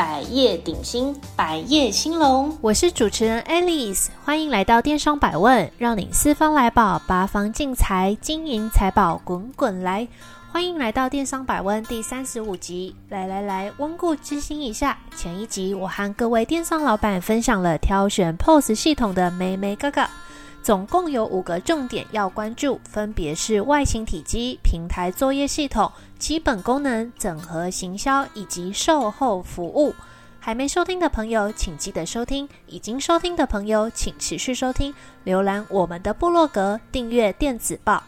百业鼎新，百业兴隆。我是主持人 Alice，欢迎来到电商百问，让你四方来宝，八方进财，金银财宝滚滚来。欢迎来到电商百问第三十五集。来来来，温故知新一下。前一集我和各位电商老板分享了挑选 POS 系统的眉眉角角。总共有五个重点要关注，分别是外形体积、平台作业系统、基本功能、整合行销以及售后服务。还没收听的朋友，请记得收听；已经收听的朋友，请持续收听。浏览我们的部落格，订阅电子报。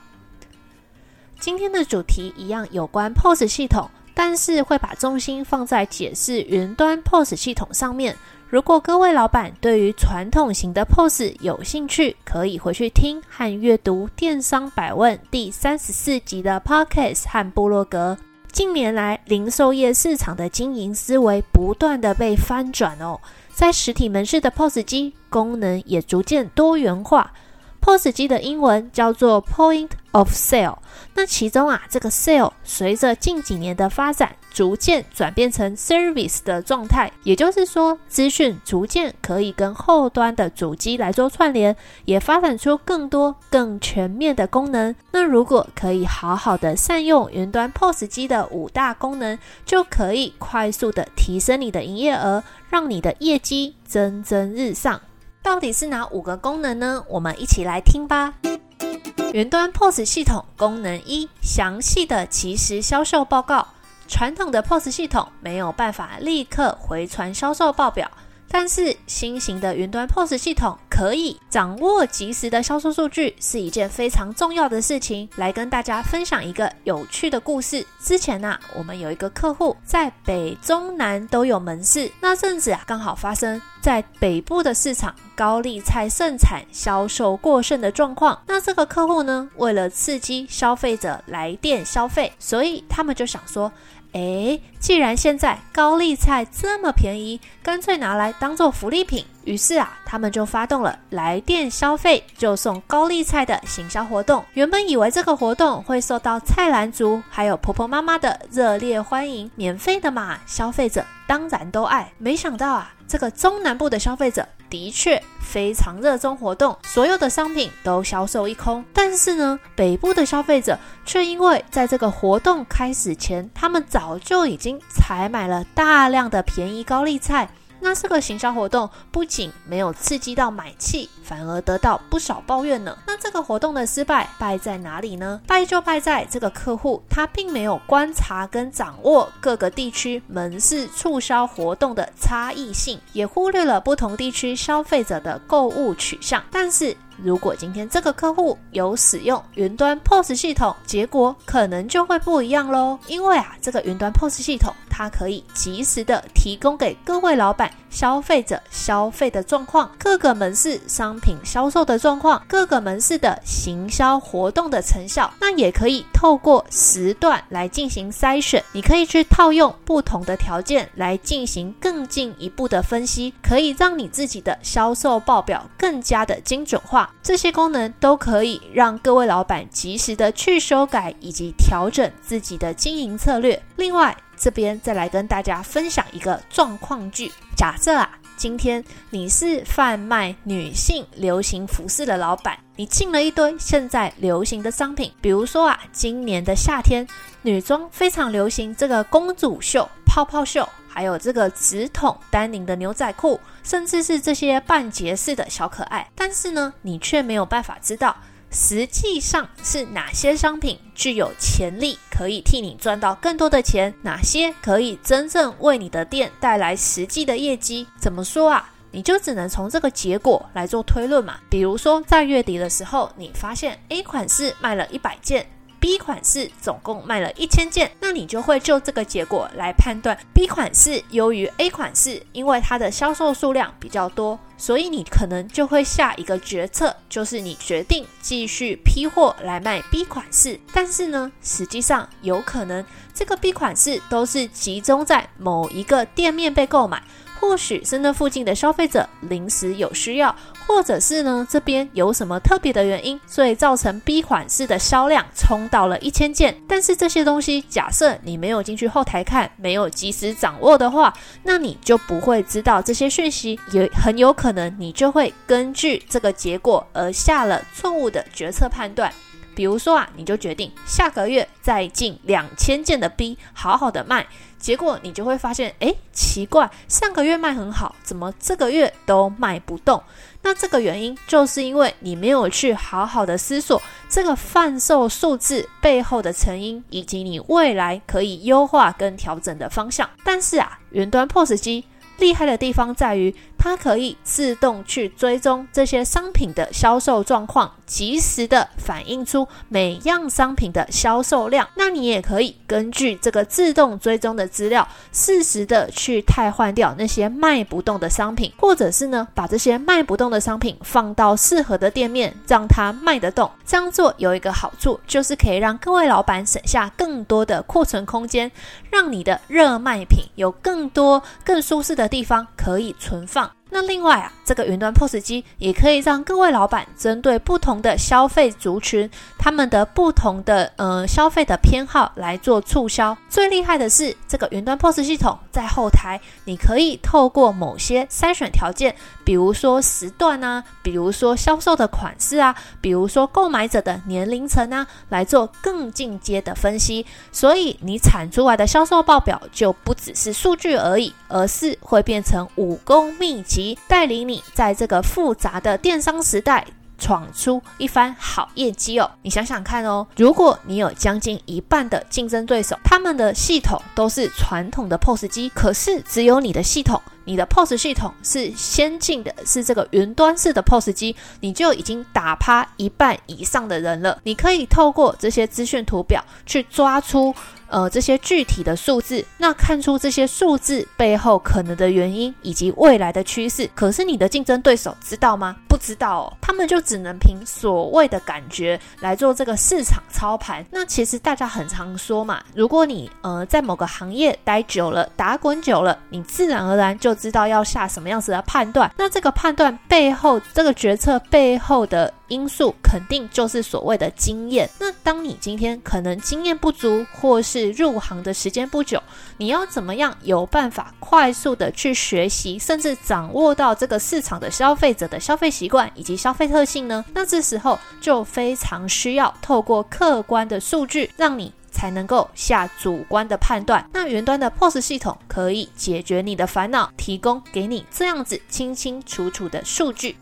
今天的主题一样有关 POS 系统，但是会把重心放在解释云端 POS 系统上面。如果各位老板对于传统型的 POS 有兴趣，可以回去听和阅读《电商百问》第三十四集的 Podcast 和部落格。近年来，零售业市场的经营思维不断的被翻转哦，在实体门市的 POS 机功能也逐渐多元化。POS 机的英文叫做 Point of Sale，那其中啊，这个 Sale 随着近几年的发展，逐渐转变成 Service 的状态，也就是说，资讯逐渐可以跟后端的主机来做串联，也发展出更多更全面的功能。那如果可以好好的善用云端 POS 机的五大功能，就可以快速的提升你的营业额，让你的业绩蒸蒸日上。到底是哪五个功能呢？我们一起来听吧。云端 POS 系统功能一：详细的即时销售报告。传统的 POS 系统没有办法立刻回传销售报表。但是新型的云端 POS 系统可以掌握即时的销售数据，是一件非常重要的事情。来跟大家分享一个有趣的故事。之前呢、我们有一个客户在北中南都有门市，那阵子啊，刚好发生在北部的市场高丽菜盛产、销售过剩的状况。那这个客户呢，为了刺激消费者来店消费，所以他们就想说。诶，既然现在高丽菜这么便宜，干脆拿来当做福利品。于是啊，他们就发动了来店消费就送高丽菜的行销活动。原本以为这个活动会受到菜篮族还有婆婆妈妈的热烈欢迎，免费的嘛，消费者当然都爱。没想到啊，这个中南部的消费者的确非常热衷活动，所有的商品都销售一空。但是呢，北部的消费者却因为在这个活动开始前，他们早就已经采买了大量的便宜高丽菜。那这个行销活动不仅没有刺激到买气，反而得到不少抱怨呢。那这个活动的失败败在哪里呢？败就败在这个客户他并没有观察跟掌握各个地区门市促销活动的差异性，也忽略了不同地区消费者的购物取向。但是，如果今天这个客户有使用云端 POS 系统，结果可能就会不一样喽。因为啊，这个云端 POS 系统它可以及时的提供给各位老板、消费者消费的状况、各个门市商品销售的状况、各个门市的行销活动的成效。那也可以透过时段来进行筛选，你可以去套用不同的条件来进行更进一步的分析，可以让你自己的销售报表更加的精准化。这些功能都可以让各位老板及时的去修改以及调整自己的经营策略。另外，这边再来跟大家分享一个状况剧：假设啊，今天你是贩卖女性流行服饰的老板，你进了一堆现在流行的商品，比如说啊，今年的夏天女装非常流行这个公主袖、泡泡袖。还有这个直筒丹宁的牛仔裤，甚至是这些半截式的小可爱，但是呢，你却没有办法知道实际上是哪些商品具有潜力可以替你赚到更多的钱，哪些可以真正为你的店带来实际的业绩。怎么说啊？你就只能从这个结果来做推论嘛。比如说在月底的时候，你发现 A 款式卖了一百件。B 款式总共卖了一千件，那你就会就这个结果来判断 B 款式优于 A 款式，因为它的销售数量比较多，所以你可能就会下一个决策，就是你决定继续批货来卖 B 款式。但是呢，实际上有可能这个 B 款式都是集中在某一个店面被购买。或许是那附近的消费者临时有需要，或者是呢这边有什么特别的原因，所以造成 B 款式的销量冲到了一千件。但是这些东西，假设你没有进去后台看，没有及时掌握的话，那你就不会知道这些讯息，也很有可能你就会根据这个结果而下了错误的决策判断。比如说啊，你就决定下个月再进两千件的 B，好好的卖。结果你就会发现，诶，奇怪，上个月卖很好，怎么这个月都卖不动？那这个原因就是因为你没有去好好的思索这个贩售数字背后的成因，以及你未来可以优化跟调整的方向。但是啊，云端 POS 机。厉害的地方在于，它可以自动去追踪这些商品的销售状况，及时的反映出每样商品的销售量。那你也可以根据这个自动追踪的资料，适时的去汰换掉那些卖不动的商品，或者是呢，把这些卖不动的商品放到适合的店面，让它卖得动。这样做有一个好处，就是可以让各位老板省下更多的库存空间，让你的热卖品有更多更舒适的地方可以存放。那另外啊，这个云端 POS 机也可以让各位老板针对不同的消费族群，他们的不同的呃消费的偏好来做促销。最厉害的是，这个云端 POS 系统在后台，你可以透过某些筛选条件，比如说时段啊，比如说销售的款式啊，比如说购买者的年龄层啊，来做更进阶的分析。所以你产出来的销售报表就不只是数据而已，而是会变成武功秘籍。带领你在这个复杂的电商时代闯出一番好业绩哦！你想想看哦，如果你有将近一半的竞争对手，他们的系统都是传统的 POS 机，可是只有你的系统，你的 POS 系统是先进的，是这个云端式的 POS 机，你就已经打趴一半以上的人了。你可以透过这些资讯图表去抓出。呃，这些具体的数字，那看出这些数字背后可能的原因以及未来的趋势。可是你的竞争对手知道吗？不知道哦，他们就只能凭所谓的感觉来做这个市场操盘。那其实大家很常说嘛，如果你呃在某个行业待久了，打滚久了，你自然而然就知道要下什么样子的判断。那这个判断背后，这个决策背后的。因素肯定就是所谓的经验。那当你今天可能经验不足，或是入行的时间不久，你要怎么样有办法快速的去学习，甚至掌握到这个市场的消费者的消费习惯以及消费特性呢？那这时候就非常需要透过客观的数据，让你才能够下主观的判断。那云端的 POS 系统可以解决你的烦恼，提供给你这样子清清楚楚的数据。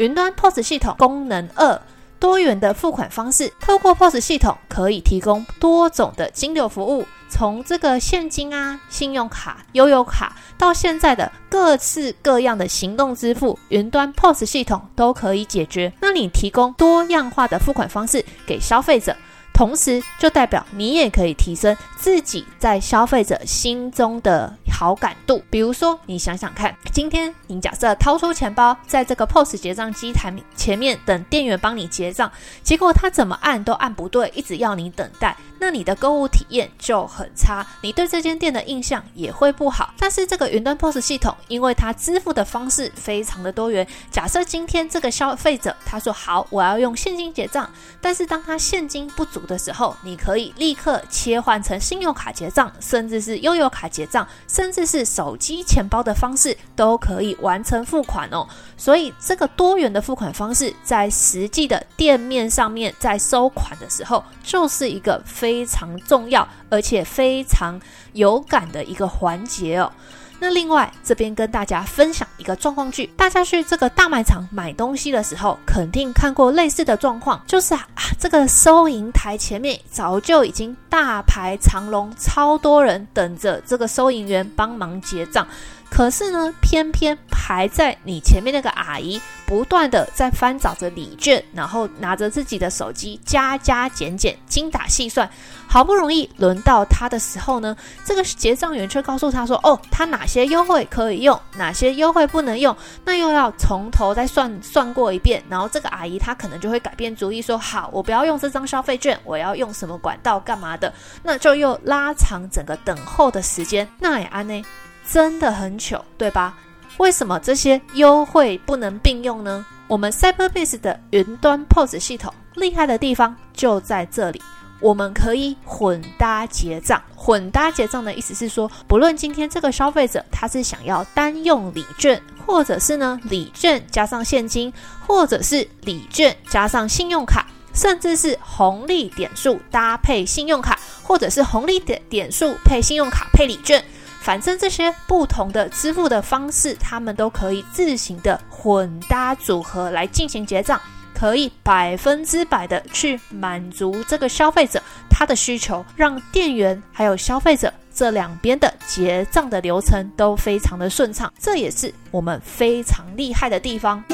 云端 POS 系统功能二：多元的付款方式。透过 POS 系统，可以提供多种的金流服务，从这个现金啊、信用卡、悠游卡，到现在的各式各样的行动支付，云端 POS 系统都可以解决。那你提供多样化的付款方式给消费者。同时，就代表你也可以提升自己在消费者心中的好感度。比如说，你想想看，今天你假设掏出钱包，在这个 POS 结账机台前面等店员帮你结账，结果他怎么按都按不对，一直要你等待，那你的购物体验就很差，你对这间店的印象也会不好。但是这个云端 POS 系统，因为它支付的方式非常的多元，假设今天这个消费者他说好，我要用现金结账，但是当他现金不足。的时候，你可以立刻切换成信用卡结账，甚至是悠游卡结账，甚至是手机钱包的方式都可以完成付款哦。所以，这个多元的付款方式，在实际的店面上面，在收款的时候，就是一个非非常重要而且非常有感的一个环节哦。那另外这边跟大家分享一个状况剧，大家去这个大卖场买东西的时候，肯定看过类似的状况，就是啊，这个收银台前面早就已经大排长龙，超多人等着这个收银员帮忙结账。可是呢，偏偏排在你前面那个阿姨不断的在翻找着礼券，然后拿着自己的手机加加减减、精打细算，好不容易轮到他的时候呢，这个结账员却告诉他说：“哦，他哪些优惠可以用，哪些优惠不能用，那又要从头再算算过一遍。”然后这个阿姨她可能就会改变主意，说：“好，我不要用这张消费券，我要用什么管道干嘛的？”那就又拉长整个等候的时间。那也安呢？真的很糗，对吧？为什么这些优惠不能并用呢？我们 CyberBase 的云端 POS 系统厉害的地方就在这里，我们可以混搭结账。混搭结账的意思是说，不论今天这个消费者他是想要单用礼券，或者是呢礼券加上现金，或者是礼券加上信用卡，甚至是红利点数搭配信用卡，或者是红利点点数配信用卡配礼券。反正这些不同的支付的方式，他们都可以自行的混搭组合来进行结账，可以百分之百的去满足这个消费者他的需求，让店员还有消费者这两边的结账的流程都非常的顺畅，这也是我们非常厉害的地方。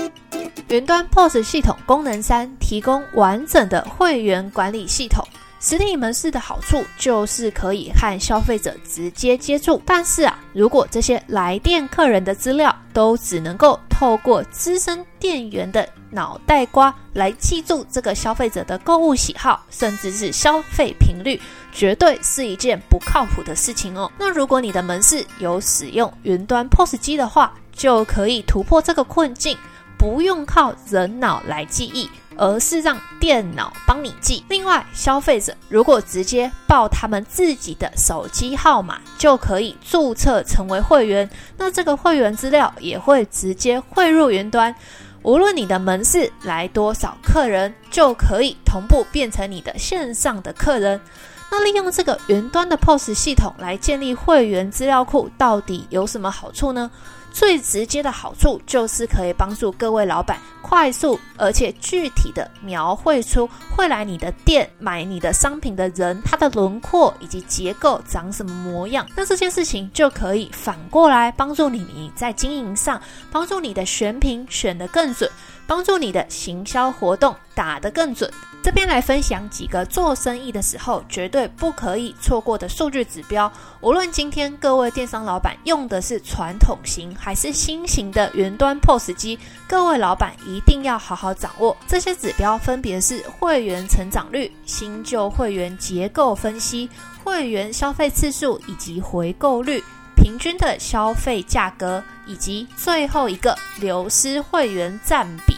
云端 POS 系统功能三，提供完整的会员管理系统。实体门市的好处就是可以和消费者直接接触，但是啊，如果这些来店客人的资料都只能够透过资深店员的脑袋瓜来记住这个消费者的购物喜好，甚至是消费频率，绝对是一件不靠谱的事情哦。那如果你的门市有使用云端 POS 机的话，就可以突破这个困境，不用靠人脑来记忆。而是让电脑帮你记。另外，消费者如果直接报他们自己的手机号码，就可以注册成为会员。那这个会员资料也会直接汇入云端。无论你的门市来多少客人，就可以同步变成你的线上的客人。那利用这个云端的 POS 系统来建立会员资料库，到底有什么好处呢？最直接的好处就是可以帮助各位老板快速而且具体的描绘出会来你的店买你的商品的人，他的轮廓以及结构长什么模样。那这件事情就可以反过来帮助你，你在经营上帮助你的选品选得更准，帮助你的行销活动打得更准。这边来分享几个做生意的时候绝对不可以错过的数据指标。无论今天各位电商老板用的是传统型还是新型的云端 POS 机，各位老板一定要好好掌握这些指标，分别是会员成长率、新旧会员结构分析、会员消费次数以及回购率、平均的消费价格，以及最后一个流失会员占比。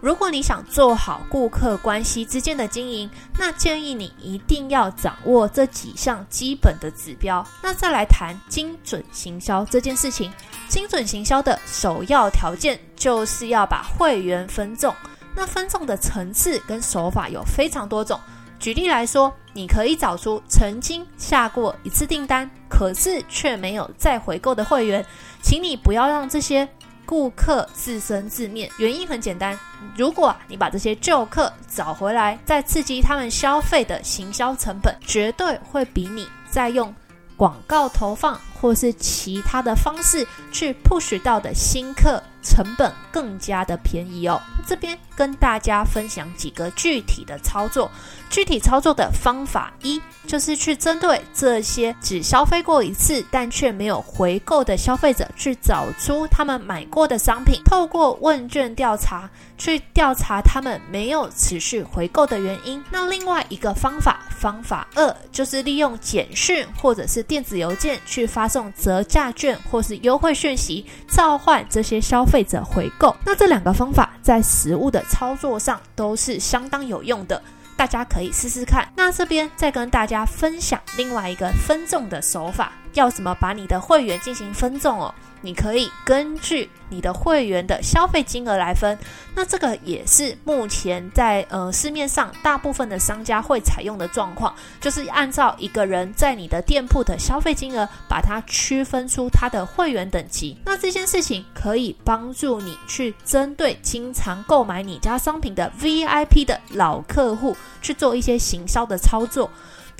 如果你想做好顾客关系之间的经营，那建议你一定要掌握这几项基本的指标。那再来谈精准行销这件事情，精准行销的首要条件就是要把会员分众。那分众的层次跟手法有非常多种。举例来说，你可以找出曾经下过一次订单，可是却没有再回购的会员，请你不要让这些。顾客自生自灭，原因很简单。如果你把这些旧客找回来，再刺激他们消费的行销成本，绝对会比你在用广告投放或是其他的方式去 push 到的新客成本更加的便宜哦。这边跟大家分享几个具体的操作。具体操作的方法一，就是去针对这些只消费过一次但却没有回购的消费者，去找出他们买过的商品，透过问卷调查去调查他们没有持续回购的原因。那另外一个方法，方法二，就是利用简讯或者是电子邮件去发送折价券或是优惠讯息，召唤这些消费者回购。那这两个方法在食物的操作上都是相当有用的。大家可以试试看。那这边再跟大家分享另外一个分众的手法，要怎么把你的会员进行分众哦？你可以根据你的会员的消费金额来分，那这个也是目前在呃市面上大部分的商家会采用的状况，就是按照一个人在你的店铺的消费金额，把它区分出他的会员等级。那这件事情可以帮助你去针对经常购买你家商品的 VIP 的老客户去做一些行销的操作。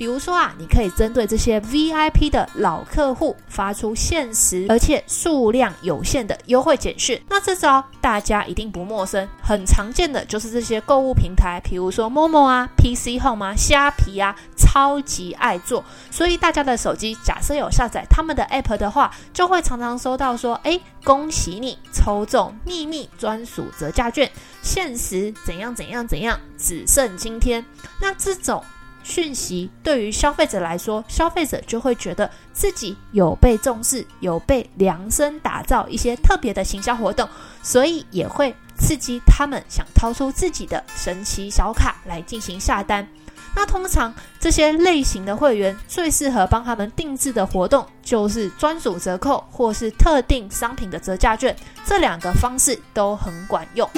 比如说啊，你可以针对这些 VIP 的老客户发出限时而且数量有限的优惠简讯。那这招大家一定不陌生，很常见的就是这些购物平台，比如说 Momo 啊、PC Home 啊、虾皮啊，超级爱做。所以大家的手机假设有下载他们的 App 的话，就会常常收到说：“哎，恭喜你抽中秘密专属折价券，限时怎样怎样怎样，只剩今天。”那这种讯息对于消费者来说，消费者就会觉得自己有被重视，有被量身打造一些特别的行销活动，所以也会刺激他们想掏出自己的神奇小卡来进行下单。那通常这些类型的会员最适合帮他们定制的活动，就是专属折扣或是特定商品的折价券，这两个方式都很管用。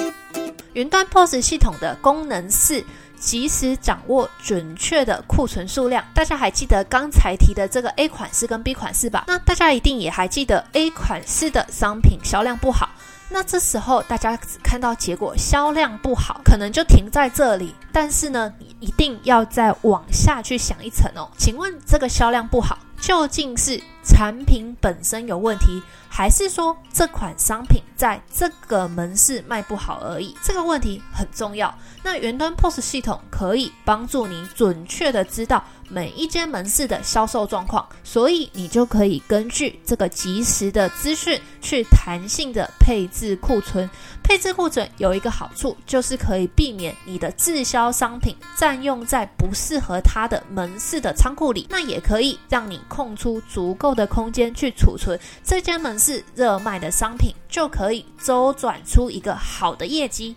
云端 POS 系统的功能是及时掌握准确的库存数量。大家还记得刚才提的这个 A 款式跟 B 款式吧？那大家一定也还记得 A 款式的商品销量不好。那这时候大家只看到结果销量不好，可能就停在这里。但是呢，你一定要再往下去想一层哦。请问这个销量不好，究竟是产品本身有问题，还是说这款商品在这个门市卖不好而已？这个问题很重要。那云端 POS 系统可以帮助你准确的知道每一间门市的销售状况，所以你就可以根据这个及时的资讯去弹性的配置库存。配置库存有一个好处，就是可以避免你的滞销商品占用在不适合它的门市的仓库里，那也可以让你空出足够的空间去储存这间门市热卖的商品，就可以周转出一个好的业绩。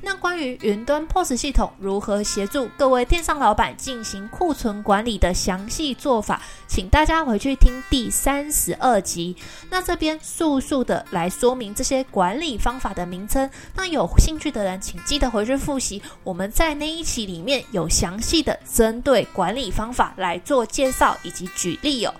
那关于云端 POS 系统如何协助各位电商老板进行库存管理的详细做法，请大家回去听第三十二集。那这边速速的来说明这些管理方法的名称。那有兴趣的人，请记得回去复习。我们在那一期里面有详细的针对管理方法来做介绍以及举例哦。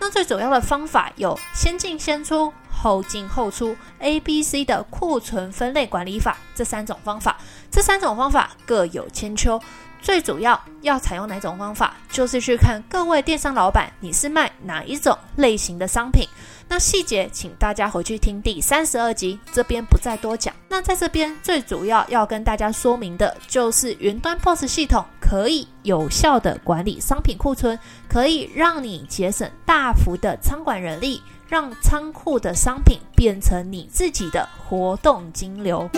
那最主要的方法有先进先出。后进后出，A、B、C 的库存分类管理法，这三种方法，这三种方法各有千秋。最主要要采用哪种方法，就是去看各位电商老板，你是卖哪一种类型的商品。那细节，请大家回去听第三十二集，这边不再多讲。那在这边最主要要跟大家说明的，就是云端 POS 系统可以有效的管理商品库存，可以让你节省大幅的仓管人力。让仓库的商品变成你自己的活动金流。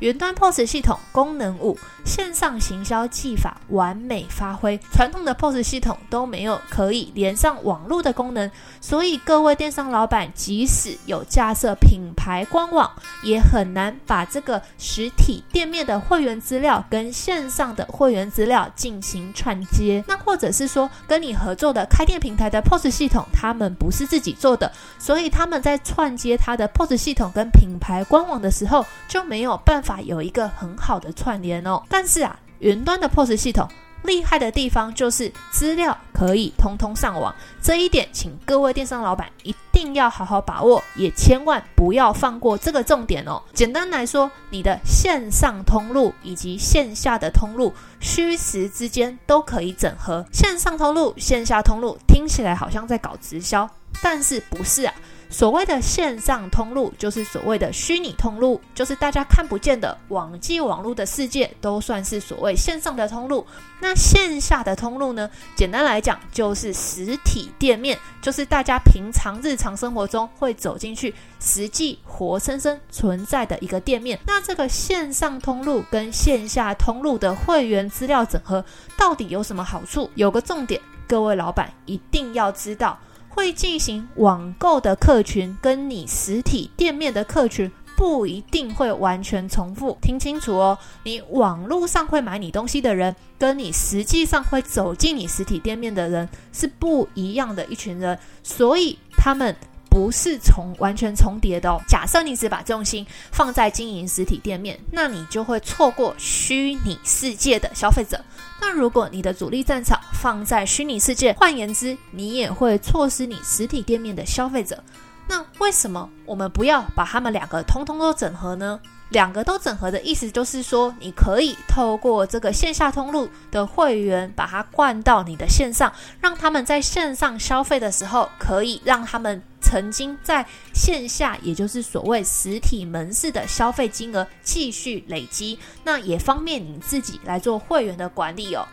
云端 POS 系统功能五：线上行销技法完美发挥。传统的 POS 系统都没有可以连上网络的功能，所以各位电商老板即使有架设品牌官网，也很难把这个实体店面的会员资料跟线上的会员资料进行串接。那或者是说，跟你合作的开店平台的 POS 系统，他们不是自己做的，所以他们在串接他的 POS 系统跟品牌官网的时候，就没有办法。法有一个很好的串联哦，但是啊，云端的 POS 系统厉害的地方就是资料可以通通上网，这一点请各位电商老板一定要好好把握，也千万不要放过这个重点哦。简单来说，你的线上通路以及线下的通路虚实之间都可以整合。线上通路、线下通路听起来好像在搞直销，但是不是啊？所谓的线上通路，就是所谓的虚拟通路，就是大家看不见的网际网络的世界，都算是所谓线上的通路。那线下的通路呢？简单来讲，就是实体店面，就是大家平常日常生活中会走进去，实际活生生存在的一个店面。那这个线上通路跟线下通路的会员资料整合，到底有什么好处？有个重点，各位老板一定要知道。会进行网购的客群跟你实体店面的客群不一定会完全重复，听清楚哦。你网络上会买你东西的人，跟你实际上会走进你实体店面的人是不一样的一群人，所以他们。不是重完全重叠的哦。假设你只把重心放在经营实体店面，那你就会错过虚拟世界的消费者。那如果你的主力战场放在虚拟世界，换言之，你也会错失你实体店面的消费者。那为什么我们不要把他们两个通通都整合呢？两个都整合的意思就是说，你可以透过这个线下通路的会员，把它灌到你的线上，让他们在线上消费的时候，可以让他们曾经在线下，也就是所谓实体门市的消费金额继续累积，那也方便你自己来做会员的管理哦。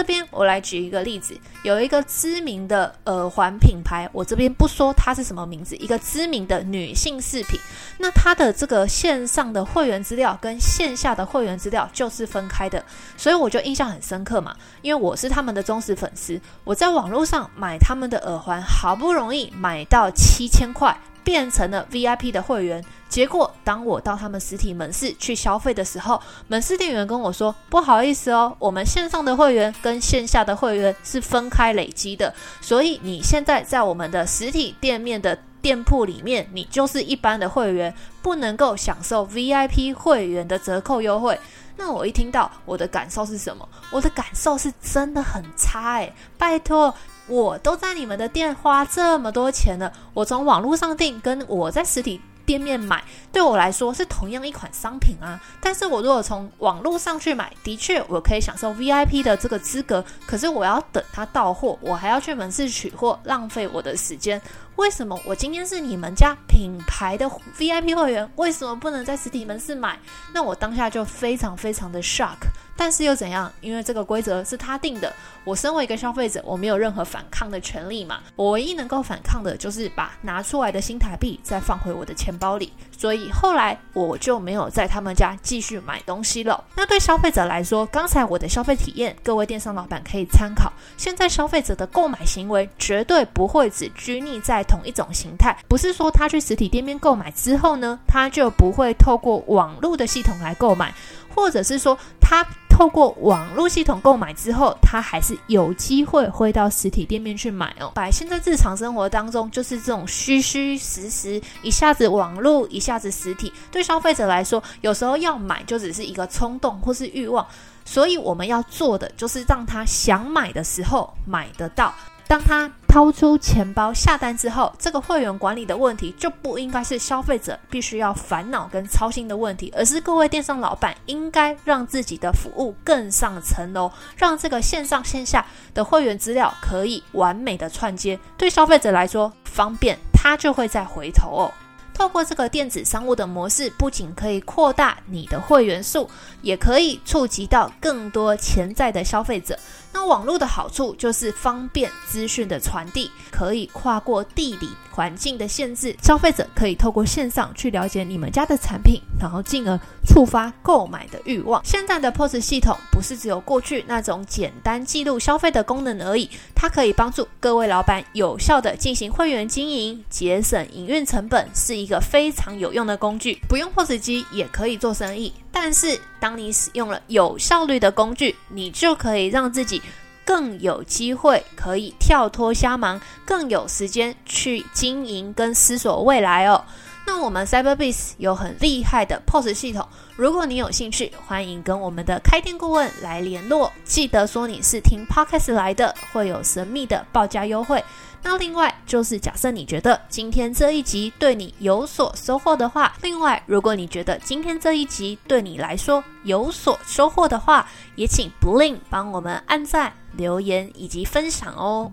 这边我来举一个例子，有一个知名的耳环品牌，我这边不说它是什么名字，一个知名的女性饰品，那它的这个线上的会员资料跟线下的会员资料就是分开的，所以我就印象很深刻嘛，因为我是他们的忠实粉丝，我在网络上买他们的耳环，好不容易买到七千块。变成了 VIP 的会员，结果当我到他们实体门市去消费的时候，门市店员跟我说：“不好意思哦，我们线上的会员跟线下的会员是分开累积的，所以你现在在我们的实体店面的店铺里面，你就是一般的会员，不能够享受 VIP 会员的折扣优惠。”那我一听到，我的感受是什么？我的感受是真的很差诶，拜托。我都在你们的店花这么多钱了，我从网络上订，跟我在实体店面买，对我来说是同样一款商品啊。但是我如果从网络上去买，的确我可以享受 VIP 的这个资格，可是我要等它到货，我还要去门市取货，浪费我的时间。为什么我今天是你们家品牌的 VIP 会员，为什么不能在实体门市买？那我当下就非常非常的 shock。但是又怎样？因为这个规则是他定的，我身为一个消费者，我没有任何反抗的权利嘛。我唯一能够反抗的就是把拿出来的新台币再放回我的钱包里。所以后来我就没有在他们家继续买东西了。那对消费者来说，刚才我的消费体验，各位电商老板可以参考。现在消费者的购买行为绝对不会只拘泥在同一种形态，不是说他去实体店面购买之后呢，他就不会透过网络的系统来购买，或者是说他。透过网络系统购买之后，他还是有机会回到实体店面去买哦。百姓在日常生活当中就是这种虚虚实实，一下子网络，一下子实体，对消费者来说，有时候要买就只是一个冲动或是欲望，所以我们要做的就是让他想买的时候买得到。当他掏出钱包下单之后，这个会员管理的问题就不应该是消费者必须要烦恼跟操心的问题，而是各位电商老板应该让自己的服务更上层楼，让这个线上线下的会员资料可以完美的串接，对消费者来说方便，他就会再回头哦。透过这个电子商务的模式，不仅可以扩大你的会员数，也可以触及到更多潜在的消费者。那网络的好处就是方便资讯的传递，可以跨过地理环境的限制，消费者可以透过线上去了解你们家的产品，然后进而触发购买的欲望。现在的 POS 系统不是只有过去那种简单记录消费的功能而已，它可以帮助各位老板有效的进行会员经营，节省营运成本，是一个非常有用的工具。不用 POS 机也可以做生意。但是，当你使用了有效率的工具，你就可以让自己更有机会可以跳脱瞎忙，更有时间去经营跟思索未来哦。那我们 Cyberbiz 有很厉害的 POS 系统，如果你有兴趣，欢迎跟我们的开店顾问来联络。记得说你是听 Podcast 来的，会有神秘的报价优惠。那另外就是，假设你觉得今天这一集对你有所收获的话，另外如果你觉得今天这一集对你来说有所收获的话，也请 Bling 帮我们按赞、留言以及分享哦。